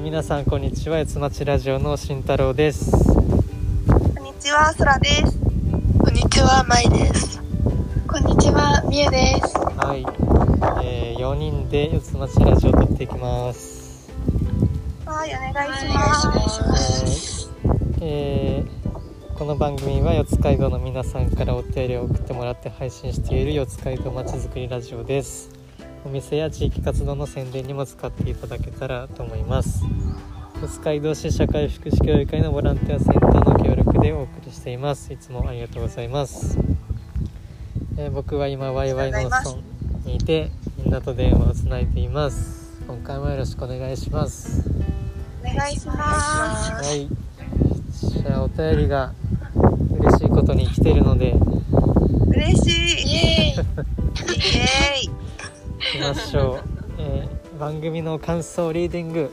ー皆さんこんにちは。つまちラジオの慎太郎です。こんにちは、そらです。こんにちは、まいです。こんにちは、みゆです。はい。えー、4人で四つ町ラジオを撮っていきます。はい、お願いしおます。えーこの番組は四街道の皆さんからお便りを送ってもらって配信している四街道まちづくりラジオです。お店や地域活動の宣伝にも使っていただけたらと思います。四街道市社会福祉協議会のボランティアセンターの協力でお送りしています。いつもありがとうございます。えー僕は今ワイワイ農村にいてみんなと電話をつないでいます。今回もよろしくお願いします。お願いします。はい。じゃあお便りが嬉しいことに来てるので嬉しい。イエーイ。イエーイ。行きましょう。えー番組の感想リーディング。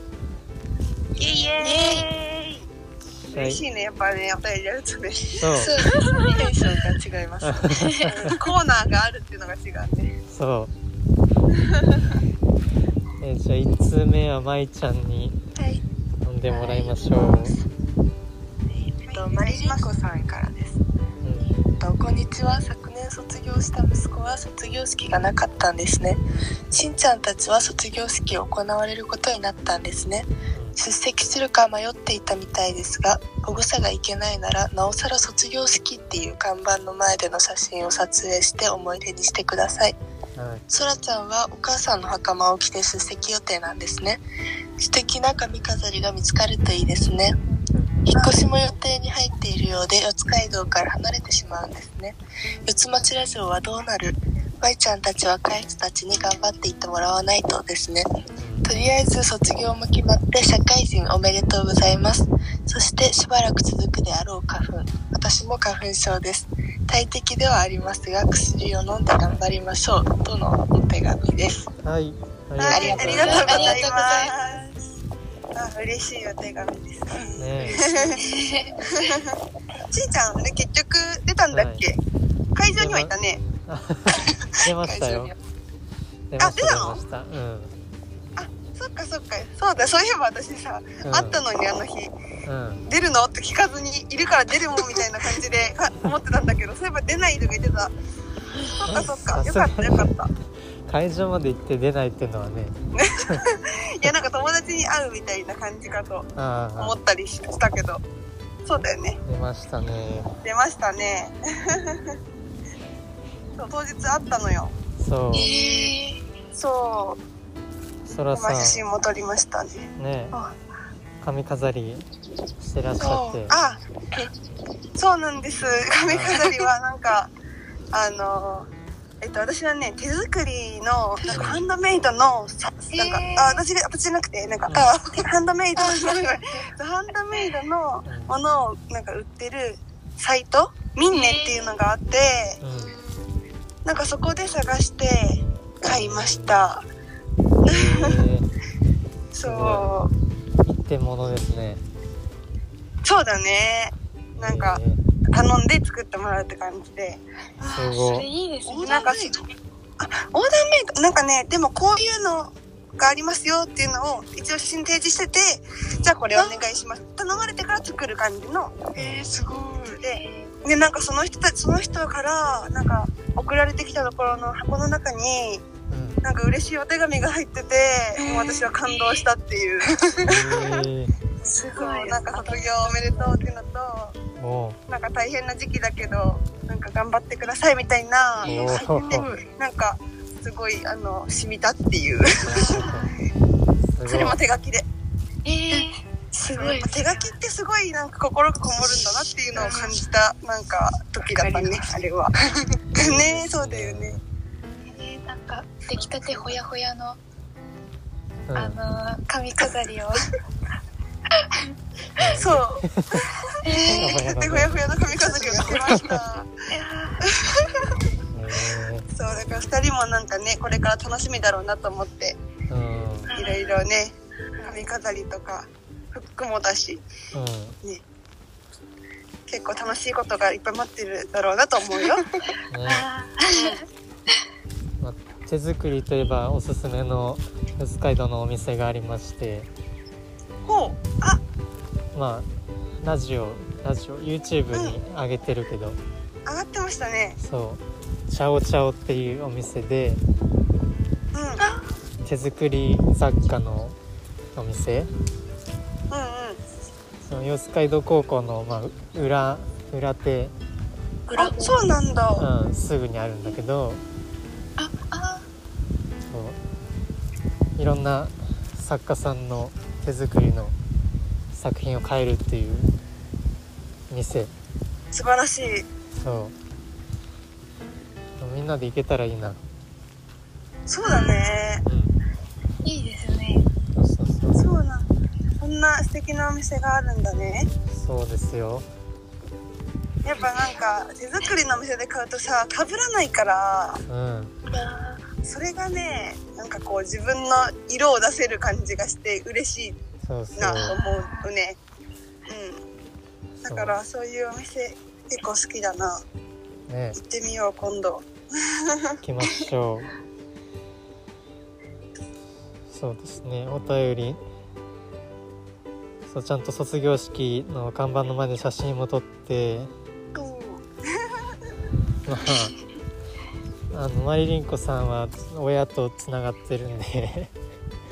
イエーイ。はい嬉しいね、やっぱね、お便りやるとね。そうそうですね。テンションが違います。うんコーナーがあるっていうのが違うね。そう。えーじゃあ1通目はまいちゃんにはい。読んでもらいましょう。えっと、マリリンコさんからです。うんえっと、こんにちは。昨年卒業した息子は卒業式がなかったんですね。しんちゃんたちは卒業式を行われることになったんですね。出席するか迷っていたみたいですが、保護者が行けないなら、なおさら卒業式っていう看板の前での写真を撮影して思い出にしてください。はい。そらちゃんはお母さんの袴を着て出席予定なんですね。素敵な髪飾りが見つかるといいですね。引っ越しも予定に入っているようで、四街道から離れてしまうんですね。四つ町ラジオはどうなる？ワイちゃんたち若い人たちに頑張っていってもらわないとですね。とりあえず卒業も決まって社会人おめでとうございます。そしてしばらく続くであろう花粉。私も花粉症です。大敵ではありますが、薬を飲んで頑張りましょう。とのお手紙です。はいありがとうございます。あ、嬉しいお手紙です。す。ねしんちゃんね、結局出たんだっけ、会場にはいたね。出ましたよ。出 あ出たの。うん。そっかそっか。そうだ、そういえば私さ、うん会ったのにあの日、うん。出るの？って聞かずに、いるから出るもんみたいな感じでか思ってたんだけど、そういえば出ないとか言ってた。そっかそっか。よかったよかった。会場まで行って出ないっていうのはね。いや、なんか友達に会うみたいな感じかとあ思ったりしたけど、そうだよね。あ、出ましたね。出ましたね。そう当日会ったのよ。そう。えそう。そらさまあ写真も撮りましたね。ん、ねあ髪飾りしてらっしゃって。あ、そうなんです。髪飾りはなんか、あの、えっと、私はね、手作りの、なんかハンドメイドの、さなんか、へーあ、私が、私じゃなくて、なんか、うんあハンドメイド、ハンドメイドのものを、なんか売ってるサイトミンネっていうのがあって、うん。なんかそこで探して買いました。えー、そう。一点物ですね。そうだね。なんかえ、ー頼んで作ってもらうって感じで。ー、すごいそれいいですね。なんかし、あ、オーダーメイド、なんかね、でもこういうのがありますよっていうのを一応写真提示してて、じゃあこれお願いします。頼まれてから作る感じの。えー、すごい。で、で、なんかその人たち、その人から、なんか送られてきたところの箱の中に、うん。なんか嬉しいお手紙が入ってて、もう私は感動したっていう。えー、すそう、なんか卒業おめでとうっていうのと、もなんか大変な時期だけど、なんか頑張ってくださいみたいな、なんか、すごい、あの、染みたっていう。それも手書きで。えー、すごい。手書きってすごいなんか心がこもるんだなっていうのを感じた、なんか、時だったね、あれは。ねえ、そうだよね。えー、なんか、出来たてほやほやの、うんあのー、髪飾りを。そう。えで、ふやふやの髪飾りをつけました。えそう、だから二人もなんかね、これから楽しみだろうなと思って、いろいろね、髪飾りとか、服もだし、うん結構楽しいことがいっぱい待ってるだろうなと思うよ。ねあ まあ手作りといえばおすすめの四街道のお店がありましてほう。あ。まあラジオラジオ YouTube に上げてるけど、上がってましたね。そう。チャオチャオっていうお店でうん。手作り雑貨のお店。うんうん。その四街道高校の、まあ、裏裏手、あそうなんだ。うん、すぐにあるんだけど。ああそう。いろんな作家さんの手作りの作品を買えるっていう店。素晴らしい。そう。みんなで行けたらいいな。そうだね。うん。いいですね。そうそうそう。そうなんこんな素敵なお店があるんだね。そうですよ。やっぱなんか手作りのお店で買うとさ被らないから。うん。あそれがねなんかこう自分の色を出せる感じがして嬉しいなと思うね。うん。だからそういうお店結構好きだな。ね。行ってみよう今度。行きましょう。そうですね。お便り。そうちゃんと卒業式の看板の前で写真も撮って。まああのマリリンコさんは親とつながってるんで。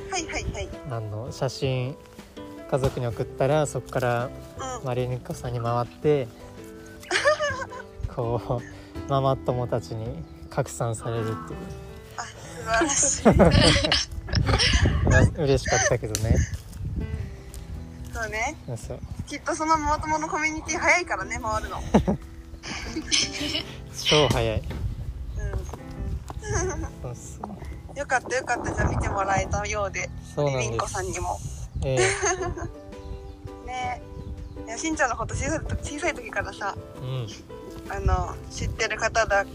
はいはいはい。あの写真家族に送ったらそこからうん。マリリンコさんに回ってこうママ友たちに拡散されるっていう。あ素晴らしい。ま あ嬉しかったけどね。そうね。そう。きっとそのママ友のコミュニティ早いからね回るの。超早い。うんそうよかったよかった。じゃあ見てもらえたようで。そうなんりんこですさんにも。え ね。いやしんちゃんのこと小さい時小さい時からさえうん。あの知ってる方だ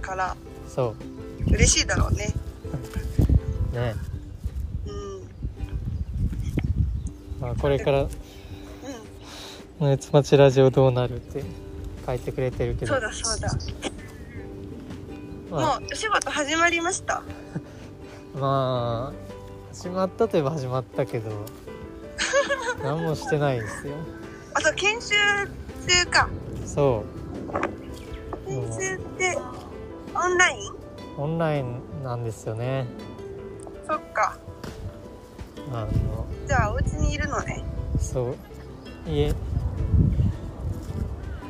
からそ嬉しいだろうね。うね。うん。まあこれからうん「熱町ラジオどうなる?」って書いてくれてるけど。そうだそうだ。まもうお仕事始まりました？あ、まあ始まったといえば始まったけど 何もしてないですよ。あそう研修中か。そう。研修ってオンライン？オンラインなんですよね。そっか。あのじゃあお家にいるのね？そう。家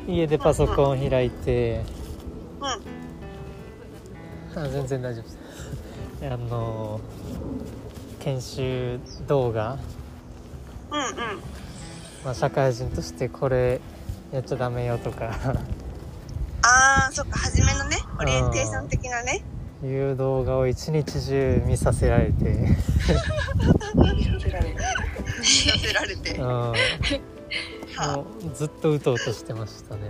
家でパソコン開いてうんあ全然大丈夫ですあの研修動画、うんうん。まあ、社会人としてこれやっちゃダメよとか。あーそっか初めのねオリエンテーション的なね。いう動画を一日中見させられて。見させられて。見させられてうずっとうとうとしてましたね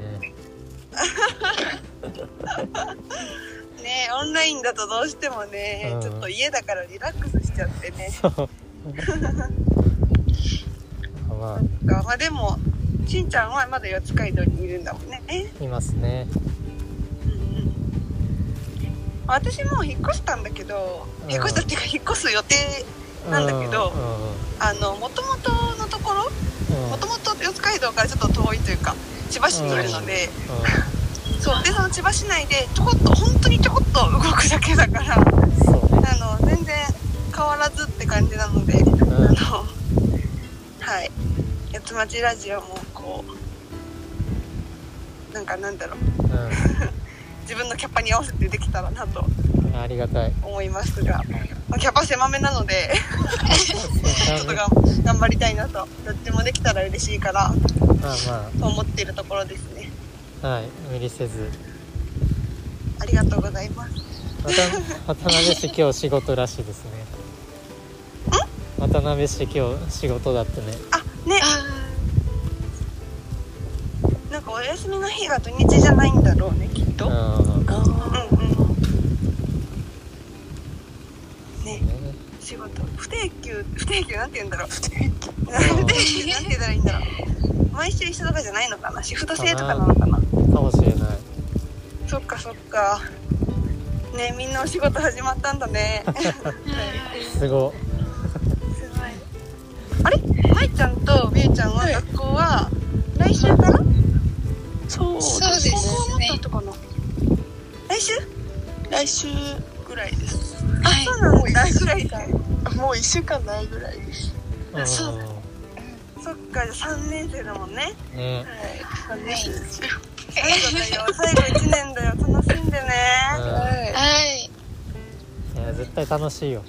ねオンラインだとどうしてもね、うん。ちょっと家だからリラックスしちゃってね。そう。まがまあでもしんちゃんはまだ四街道にいるんだもんね。あいますね。うんうん私もう引っ越したんだけど、うん。引っ越したっていうか引っ越す予定なんだけどうんうんあの元々のところうん。もともと四街道からちょっと遠いというか千葉市にいるので、そう。でその千葉市内でちょこっと本当にちょこっと動くだけだからね。の全然変わらずって感じなので、うん。あのはい。八つ町ラジオもこうなんかなんだろう。自分のキャパに合わせてできたらなとうんありがたい。思いますが、まあキャパ狭めなので ちょっとが頑張りたいなと。どっちもできたら嬉しいからまあまと思っているところですね。あはい無理せず。ありがとうございます。渡渡辺市今日仕事らしいですね。渡辺市今日仕事だってね。あね。あなんかお休みの日が土日じゃないんだろうねきっと、うん、うんうん。ね。仕事。不定休不定休なんて言うんだろう。不定休。不定休なんて言ったらいいんだろう。毎週一緒とかじゃないのかな。シフト制とかなのかなかもしれない。そっかそっか。ねみんなお仕事始まったんだね。すご。すごい。あれ？舞ちゃんとみゆちゃんは学校は来週から？そうそうです高校ねだったかな来週？来週ぐらいです。はい。そうなんだ。ぐらいかもう1週間ないぐらいです。う。んそうそっかじゃあ3年生だもんね。ね。はい。3年生ですよ最後だよ最後1年だよ楽しんでねうんはいいや絶対楽しいよ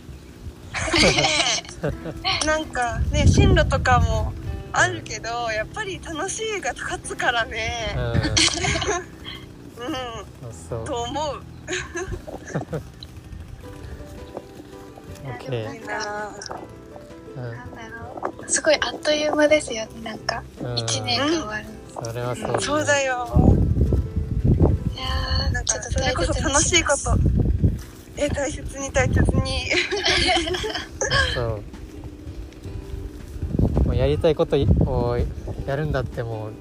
なんかね進路とかもあるけどやっぱり楽しいが勝つからうねんうんそうと思うオッケいななんだろうすごいあっという間ですよねなんかうん一年が終わるのそれはそうそうだよ。いやなんかそれこそ楽しいこと。え大切に大切に。そう。もうやりたいことをやるんだってもう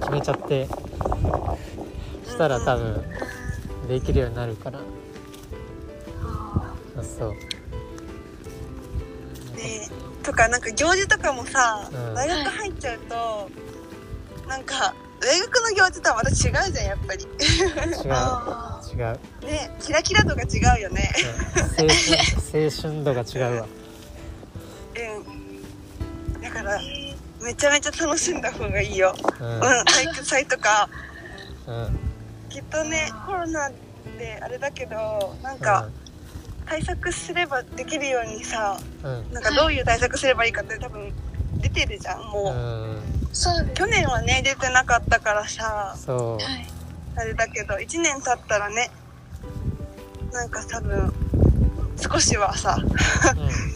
決めちゃってしたら多分できるようになるから。あそう。ねとかなんか行事とかもさ、うん。大学入っちゃうとなんか大学の行事とはまた違うじゃんやっぱり。違あう違う。ねキラキラ度が違うよね。青春青春度が違うわ。うん。だからめちゃめちゃ楽しんだ方がいいよ。ううんん体育祭とか。うん。きっとねコロナであれだけどなんか対策すればできるようにさうん。なんかどういう対策すればいいかって多分出てるじゃんう。もう、んそう去年はね出てなかったからさ。そはいあれだけど1年経ったらねなんか多分少しはさう、うん。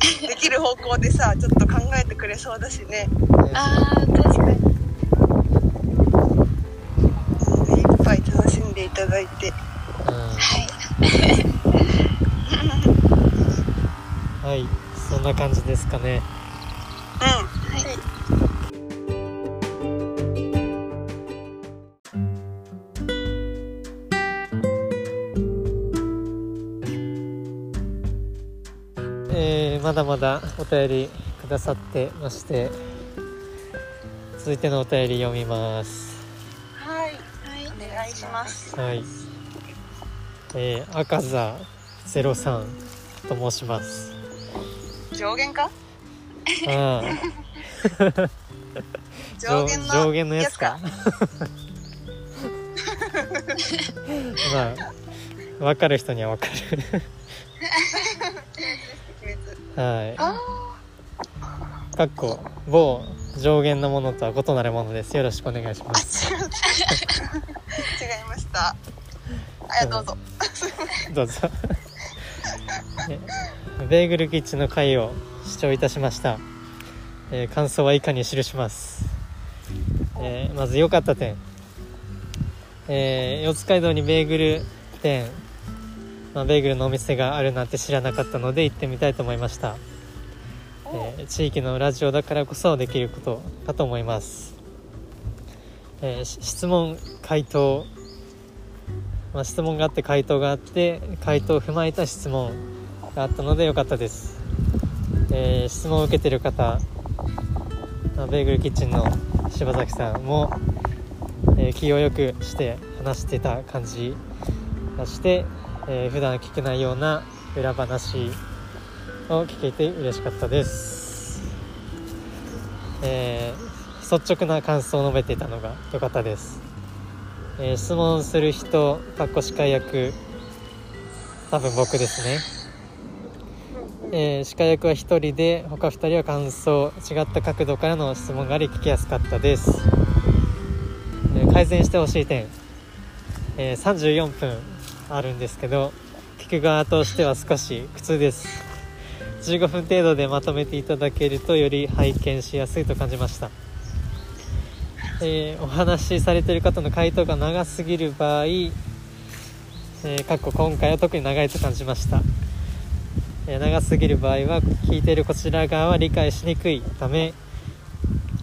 できる方向でさちょっと考えてくれそうだしね。ね。あー確かに。いっぱい楽しんでいただいて。うん。はい。はい。そんな感じですかね。うんえーまだまだお便りくださってまして続いてのお便り読みます。はいはいお願いします。はい。えー、赤座03と申します。上限か？ああ。上限の上限のやつか。まあ分かる人には分かるはい。あかっこ某上限のものとは異なるものです。よろしくお願いします。違いました。はいどうぞ。どうぞ。えベーグルキッチンの会を視聴いたしました、えー感想は以下に記します、えーまず良かった点、えー四街道にベーグル店、まあ、ベーグルのお店があるなんて知らなかったので行ってみたいと思いました、えー地域のラジオだからこそできることかと思います、えーし質問回答。まあ、質問があって回答があって回答を踏まえた質問があったので良かったです、えー質問を受けてる方、まあベーグルキッチンの柴崎さんも、えー気をよくして話してた感じがして、えー普段聞けないような裏話を聞けて嬉しかったです、えー率直な感想を述べていたのが良かったです。えー質問する人かっこ司会役多分僕ですね、えー司会役は1人で他2人は感想違った角度からの質問があり聞きやすかったです、え改善してほしい点、え34分。あるんですけど聞く側としては少し苦痛です。15分程度でまとめていただけるとより拝見しやすいと感じました。えーお話しされている方の回答が長すぎる場合、えー、かっこ今回は特に長いと感じました、えー長すぎる場合は聞いているこちら側は理解しにくいため、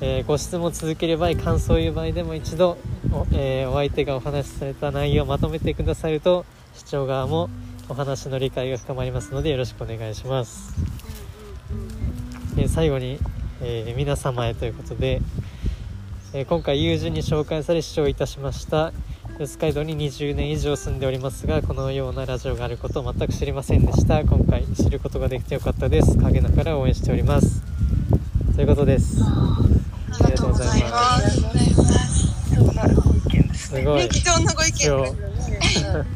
えーご質問を続ける場合感想を言う場合でも一度お,、えーお相手がお話しされた内容をまとめてくださると視聴側もお話の理解が深まりますのでよろしくお願いします、えー最後に、えー皆様へということで、え今回友人に紹介され視聴いたしました四街道に20年以上住んでおりますがこのようなラジオがあることを全く知りませんでした。今回知ることができてよかったです。影ながら応援しております。ということです。ありがとうございます。なるご意見ですね。すごいね、貴重なご意見ですよね。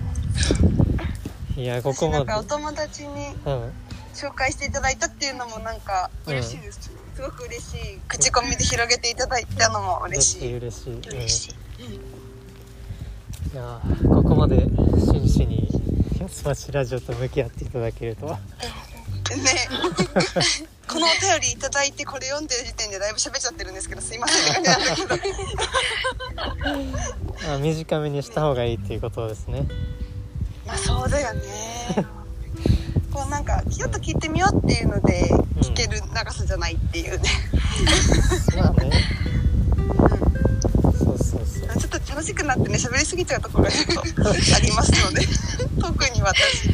いやここまでなんかお友達にうん紹介していただいたっていうのもなんかうん嬉しいです。すごく嬉しい。口コミで広げていただいたのも嬉しい。嬉しい嬉しい、い。やーここまで真摯に四つ橋ラジオと向き合っていただけるとはねこのお便りいただいてこれ読んでる時点でだいぶ喋っちゃってるんですけどすいませんあ短めにした方がいいっていうことですね。まあそうだよね。こうなんかちょっと聞いてみようっていうので聞ける長さじゃないっていうね、まあね。そうそうそう。ちょっと楽しくなってね喋りすぎちゃうところがちょっとありますので。特に私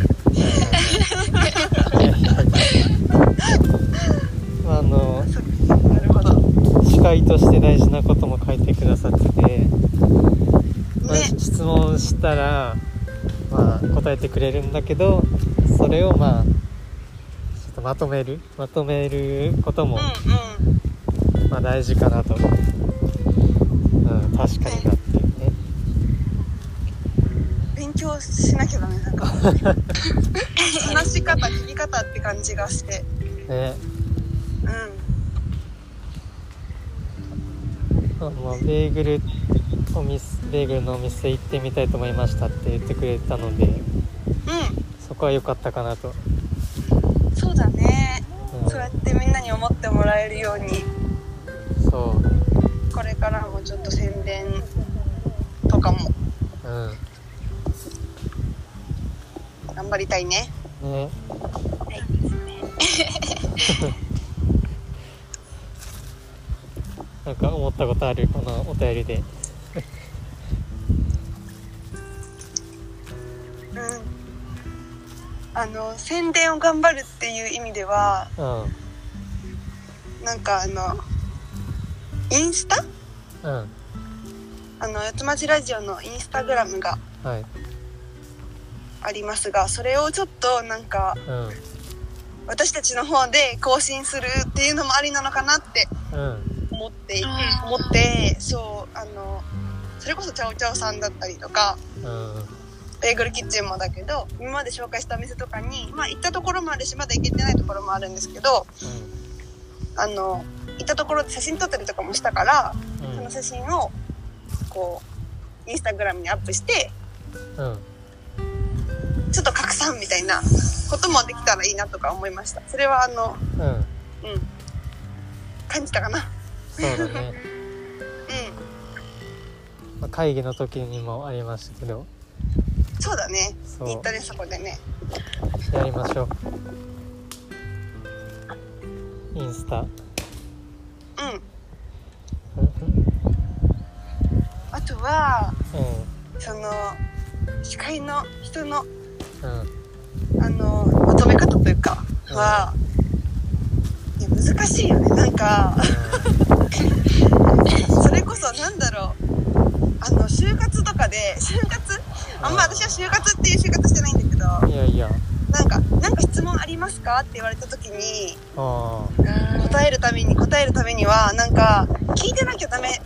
会として大事なことも書いてくださってて、まあね質問したら、まあ、答えてくれるんだけどそれをまあちょっとまとめるまとめることも、まあ、大事かなと、うん、確かになっていうね。勉強しなきゃダメなんか。話し方聞き方って感じがして。ね。うんあのベーグルお店ベーグルのお店行ってみたいと思いましたって言ってくれたのでうそこは良かったかなと、んそうだね。うん。そうやってみんなに思ってもらえるように。そう。これからもちょっと宣伝とかも。うん。頑張りたいね。ねなんか思ったことあるこのお便りで。うん。あの宣伝を頑張るっていう意味ではうん。なんかあのインスタ？うん。あの四つ町ラジオのインスタグラムがはい。ありますがそれをちょっとなんかうん。私たちの方で更新するっていうのもありなのかなってうん思って思ってそうあのそれこそチャオチャオさんだったりとかうん。ベーグルキッチンもだけど今まで紹介したお店とかにまあ行ったところもあるしまだ行けてないところもあるんですけどあの行ったところで写真撮ったりとかもしたからうん。その写真をこうインスタグラムにアップしてうん。ちょっと拡散みたいなこともできたらいいなとか思いました。それはあのうんうん。うん。感じたかなそうだね、うまあ、会議の時にもありましたけど。んそうだね。そう。行ったねそこでね。やりましょう。インスタ。うん。うん。あとはうその司会の人のんうん。あのまとめ方というかは、いや難しいよね。なんか それこそなんだろう。あの就活とかで就活？あんま私は就活っていう就活してないんだけど。うんいやいや。なんか「なんか質問ありますか?」って言われた時にあ答えるために答えるためにはなんか聞いてなきゃダメ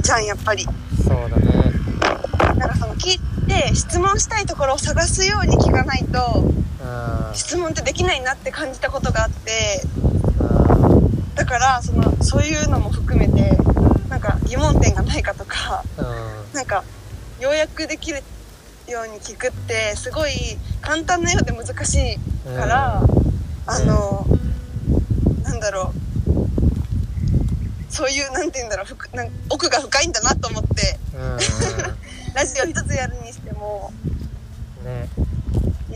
じゃんやっぱり。あそうだね。なんかその聞いて質問したいところを探すように聞かないとあ質問ってできないなって感じたことがあって。あだからそのそういうのも含めて疑問点がないかとかうん。なんか要約できるように聞くってすごい簡単なようで難しいから、あの、なんだろう。そういうなんて言うんだろうなん奥が深いんだなと思ってラジオ一つやるにしても。ね。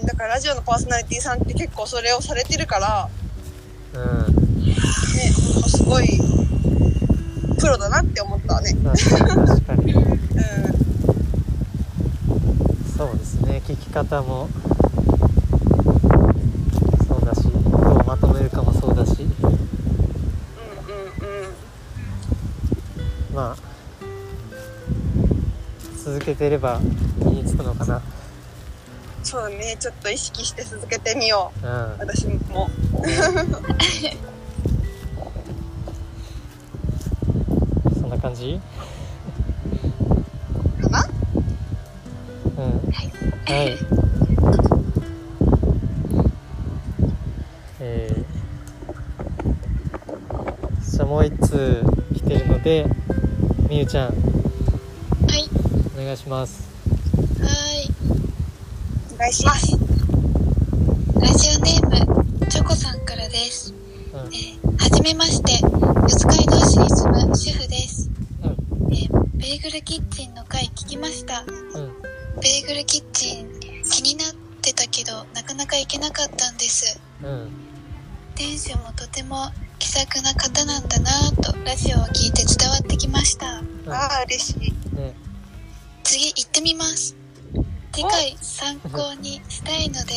だからラジオのパーソナリティさんって結構それをされてるからうん。ねすごいプロだなって思ったね。確かに確かに。うん。そうですね聞き方も。そうだしどうまとめるかもそうだし。うんうん。まあ続けてれば身につくのかな。そうだね。ちょっと意識して続けてみよう。うん。私も 感じ？かな？うん。はい。えー、じゃあもう一通来てるのでみゆちゃん。はい。お願いします。はーい。お願いします。ラジオネームチョコさんからです、うん。えーはじめまして。四街道市に住む主婦です、ベーグルキッチンの回聞きました。うん。ベーグルキッチン気になってたけどなかなか行けなかったんです。うん。店主もとても気さくな方なんだなぁとラジオを聞いて伝わってきました。うん。ああ嬉しい。ね。次行ってみます。次回参考にしたいので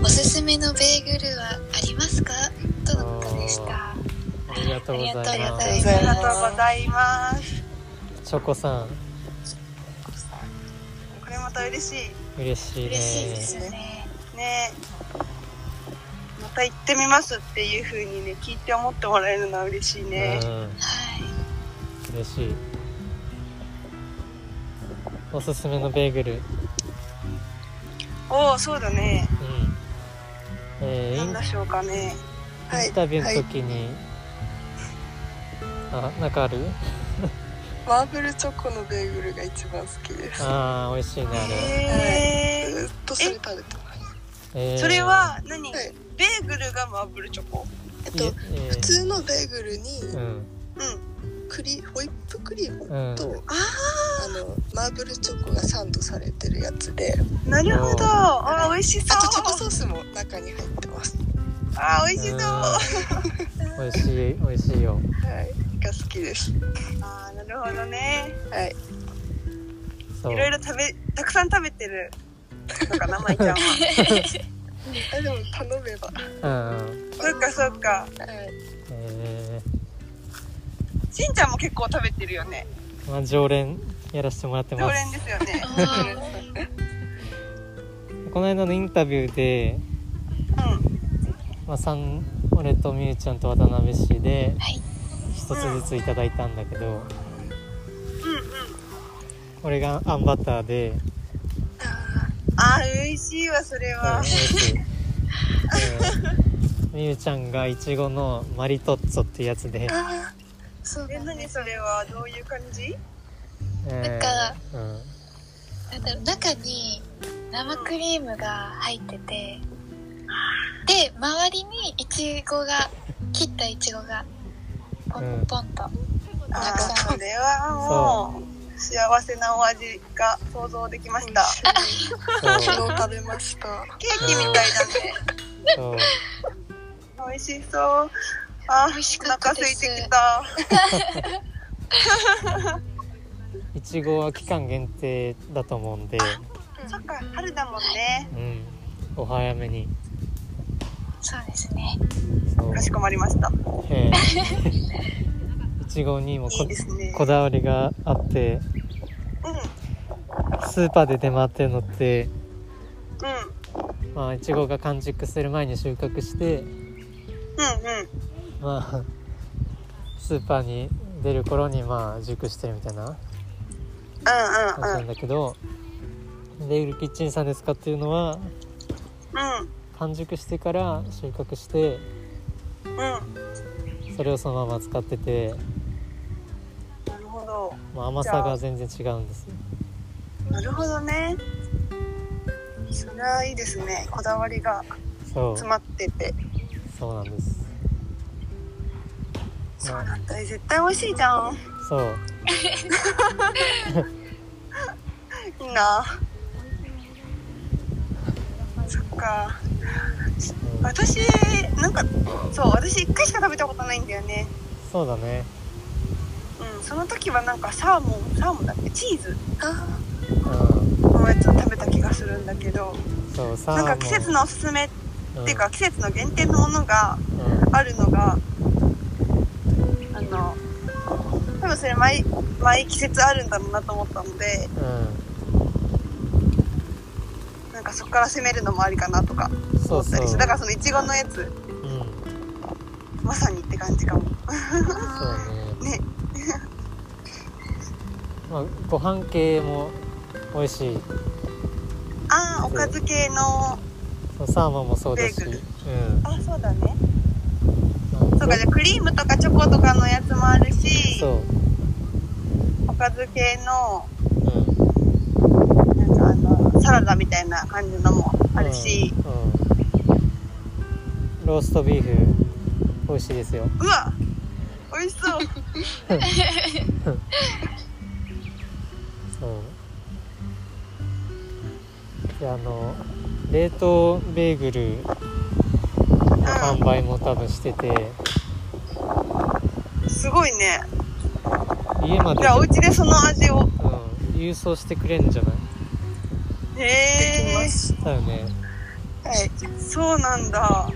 おすすめのベーグルはありますか？とのことでした。ありがとうございます。ありがとうございありがとうございますチョコさん。これまた嬉しい。嬉しいね。嬉しいですよね。ね。また行ってみますっていう風にね聞いて思ってもらえるのは嬉しいね、うん。はい。嬉しい。おすすめのベーグル。おおそうだね。うん。えーイン何でしょうかね。はい。インタビューはいの時に、あなんかある？マーブルチョコのベーグルが一番好きです。ああ美味しいねあれ。へずっとそれ食べてます。えー。それは何、はい。ベーグルがマーブルチョコ？えっといええー。普通のベーグルにうん。うん。クリホイップクリームうん。と、あのマーブルチョコがサンドされてるやつで。なるほど。あー美味しそう。あとチョコソースも中に入ってます。あー美味しそう。うん。美味しい美味しいよ。はいが好きです。あーなるほどね。はい。いろいろ食べたくさん食べてる。のかなまいちゃんはあでも頼めば。うん。うんそっかそっか。はい。えしんちゃんも結構食べてるよね。ーまあ、常連やらせてもらって常ます。連ですよね。この間のインタビューで、うん。まあ、三俺とみゆちゃんと渡辺氏ではい一つずついただいたんだけど、うんうん。俺があんバターで、あー美味しいわそれうん、は美味しい。でみゆちゃんがいちごのマリトッツォってやつで、あそうえなんです何それは？どういう感じ？えなんかーうん。なんだろう中に生クリームが入っててで周りにいちごが切ったいちごがポンポンと、あたくさん。ーそれはもう幸せなお味が想像できました。そう。昨日食べました。ケーキみたいだね。そう。美味しそう。あ美味しお腹空いてきた。いちごは期間限定だと思うんで、そっか春だもんね。うん、お早めにそうですね。かしこまりました。え。ー いちごにもこいいですね。こだわりがあってうん。スーパーで出回ってるのってうん。まあいちごが完熟する前に収穫してうんうん。まあスーパーに出る頃にまあ熟してるみたいなうん感じうなんんだけどベーグルキッチンさんで使ってるのはうん完熟してから収穫してうんうんそれをそのまま使ってて、なるほど。まあ、甘さが全然違うんですよ。なるほどね。それはいいですね。こだわりが詰まってて。そうなんです。そうなんだ。絶対美味しいじゃん。そう。いいな。そっか。うん私なんかそう私1回しか食べたことないんだよね。そうだね。うんその時はなんかサーモンサーモンだっけ？チーズ。のやつを食べた気がするんだけど。そうサーモン。なんか季節のおすすめっうんていうか季節の限定のものがうん。あるのがあの多分分それ毎毎季節あるんだろうなと思ったのでうなんかそこから攻めるのもありかなとかんそう思ったりしてそうだからそのいちごのやつうん。まさにって感じかも。そうね。ね。まあご飯系も美味しい。ああおかず系のそう。サーモンもそうだし。うん。あそうだね。まあそうかじゃあクリームとかチョコとかのやつもあるしおかず系のサラダみたいな感じのもあるし、うん。うん。ローストビーフ美味しいですよ。うわ美味しそう。そうであの冷凍ベーグルの販売も多分してて。すごいね。家までじゃあお家でその味を。うん、郵送してくれるんじゃない？へできまえすだよね。はい。そうなんだ。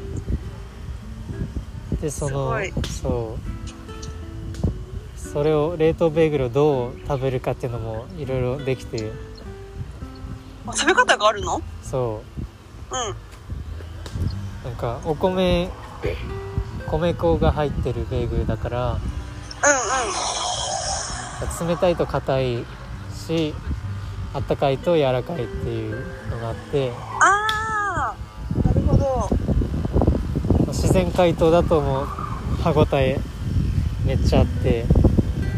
でそのすそう。それを冷凍ベーグルをどう食べるかっていうのもいろいろできて。あ食べ方があるの？そう。うん。なんかお米米粉が入ってるベーグルだから。うんうん。冷たいと硬いしあったかいと柔らかいっていうのがあってああなるほど。自然解凍だともう歯ごたえめっちゃあって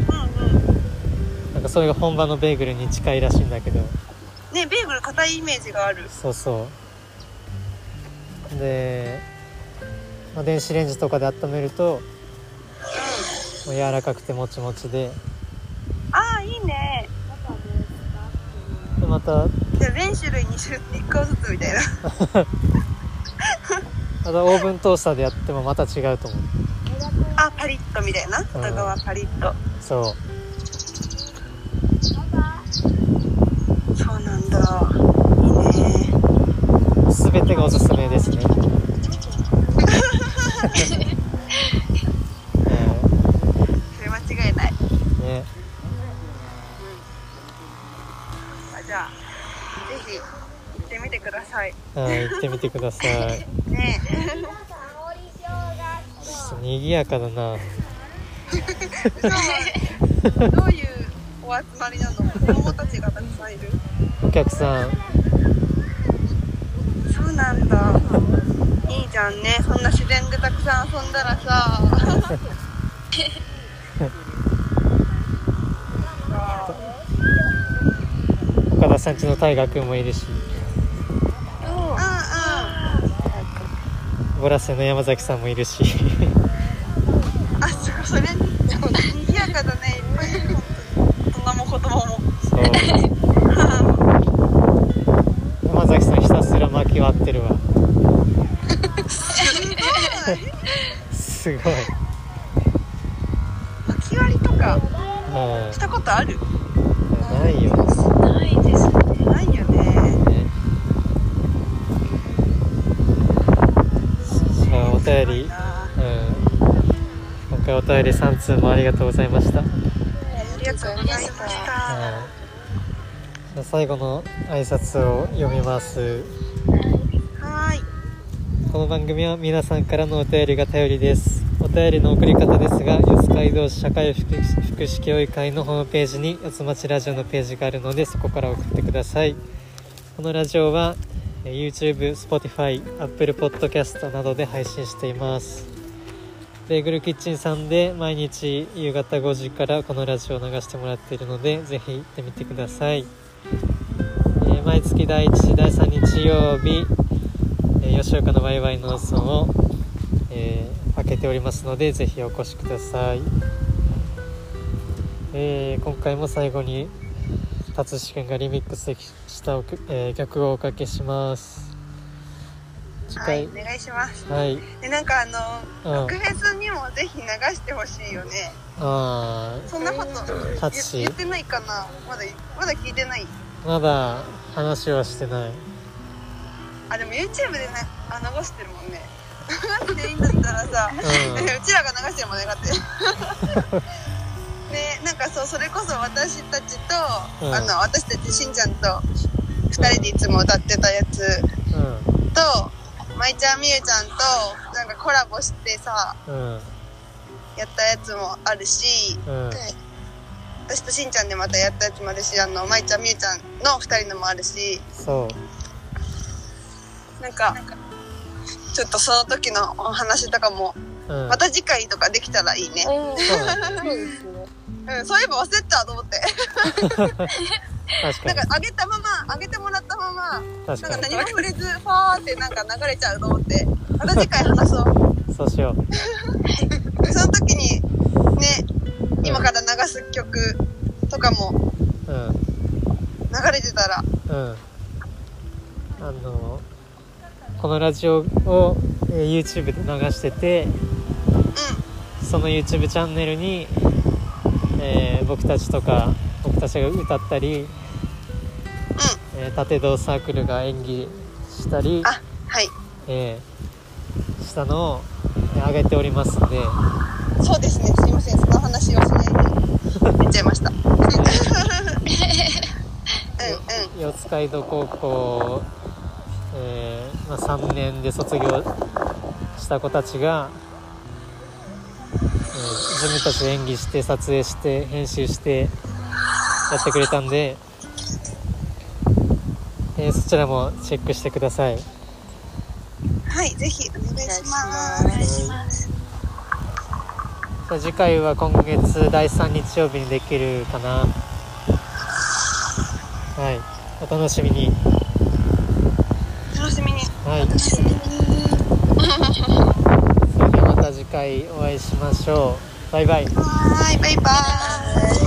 うんうん。なんかそれが本場のベーグルに近いらしいんだけど。ねベーグル硬いイメージがある。そうそう。で、まあ、電子レンジとかで温めるともう柔らかくてもちもちでああいいねでまた。じゃあ全種類2種1個ずつみたいな。またオーブントースターでやってもまた違うと思う。あパリッとみたいな。外側パリッと。そう。そうなんだ。いいね。全てがおすすめですねそれ間違いないえねあじゃあぜひ行ってみてくださいはい行ってみてください。ね賑やかだな。えどういうお集まりなの？子供たちがたくさんいる。お客さん。そうなんだ。いいじゃんね。そんな自然でたくさん遊んだらさ。岡田さんちの大河君もいるしうんうんボラセの山崎さんもいるし。あそそれにぎやかだね。いっぱい。大人も子供も。そう。山崎さんひたすら巻き割ってるわ。すごい。巻き割りとかはしたことある？いないよないですねないよねねじゃあお便りあうん。今回お便り3通もありがとうございました、はい、りがとうございましたじゃあ最後の挨拶を読みます。はーい。この番組は皆さんからのお便りが頼りです。お便りの送り方ですが四街道市社会福祉福祉協議会のホームページに四つ町ラジオのページがあるのでそこから送ってください。このラジオはえー YouTube、Spotify、Apple Podcast などで配信しています。ベーグルキッチンさんで毎日夕方5時からこのラジオを流してもらっているのでぜひ行ってみてください、えー毎月第1第3日曜日えー吉岡のワイワイ農村を、えー開けておりますのでぜひお越しください、えー今回も最後に達志くんがリミックスしたおく、えー曲をおかけします。次はい回お願いします。はい、でなんかあのうん。ロックフェスにもぜひ流してほしいよね。あそんなこと言言ってないかな。まだまだ聞いてない。ーまだ話はしてない。あでも YouTube でねあ流してるもんね。流していいんだったらさ、うん。うちらが流してるもんねだって。ね なんかそうそれこそ私たちと、うん。あの私たちしんちゃんと2人でいつも歌ってたやつうん。とまいちゃんみゆちゃんとなんかコラボしてさうん。やったやつもあるしうん。私としんちゃんでまたやったやつもあるしあのまいちゃんみゆちゃんの2人のもあるしそう。なんかちょっとその時のお話とかもうん。また次回とかできたらいいね、うん。そうだねそうですねうん、そういえば忘れてたと思って。なんにかあげたままあげてもらったままなんか何も触れずファーってなんか流れちゃうと思って。また次回話そう。そうしよう。その時にね今から流す曲とかもうん。流れてたら。うん。あのこのラジオを、えー YouTube で流しててうその YouTube チャンネルに、えー僕たちとか僕たちが歌ったり、えー縦道サークルが演技したり、あはい。えーしたのをえー上げておりますんで、そうですね。すいません。その話をしないで言っちゃいました。うんうん。四街道高校、えーまあ、3年で卒業した子たちが、えー自分たちで演技して撮影して編集してやってくれたんで、えーそちらもチェックしてください。はいぜひお願いしまお願す。いしますさあ次回は今月第3日曜日にできるかな。はい。お楽しみに。楽しみに。はい。楽しみに次回お会いしましょう。バイバイ。はいバイバイ。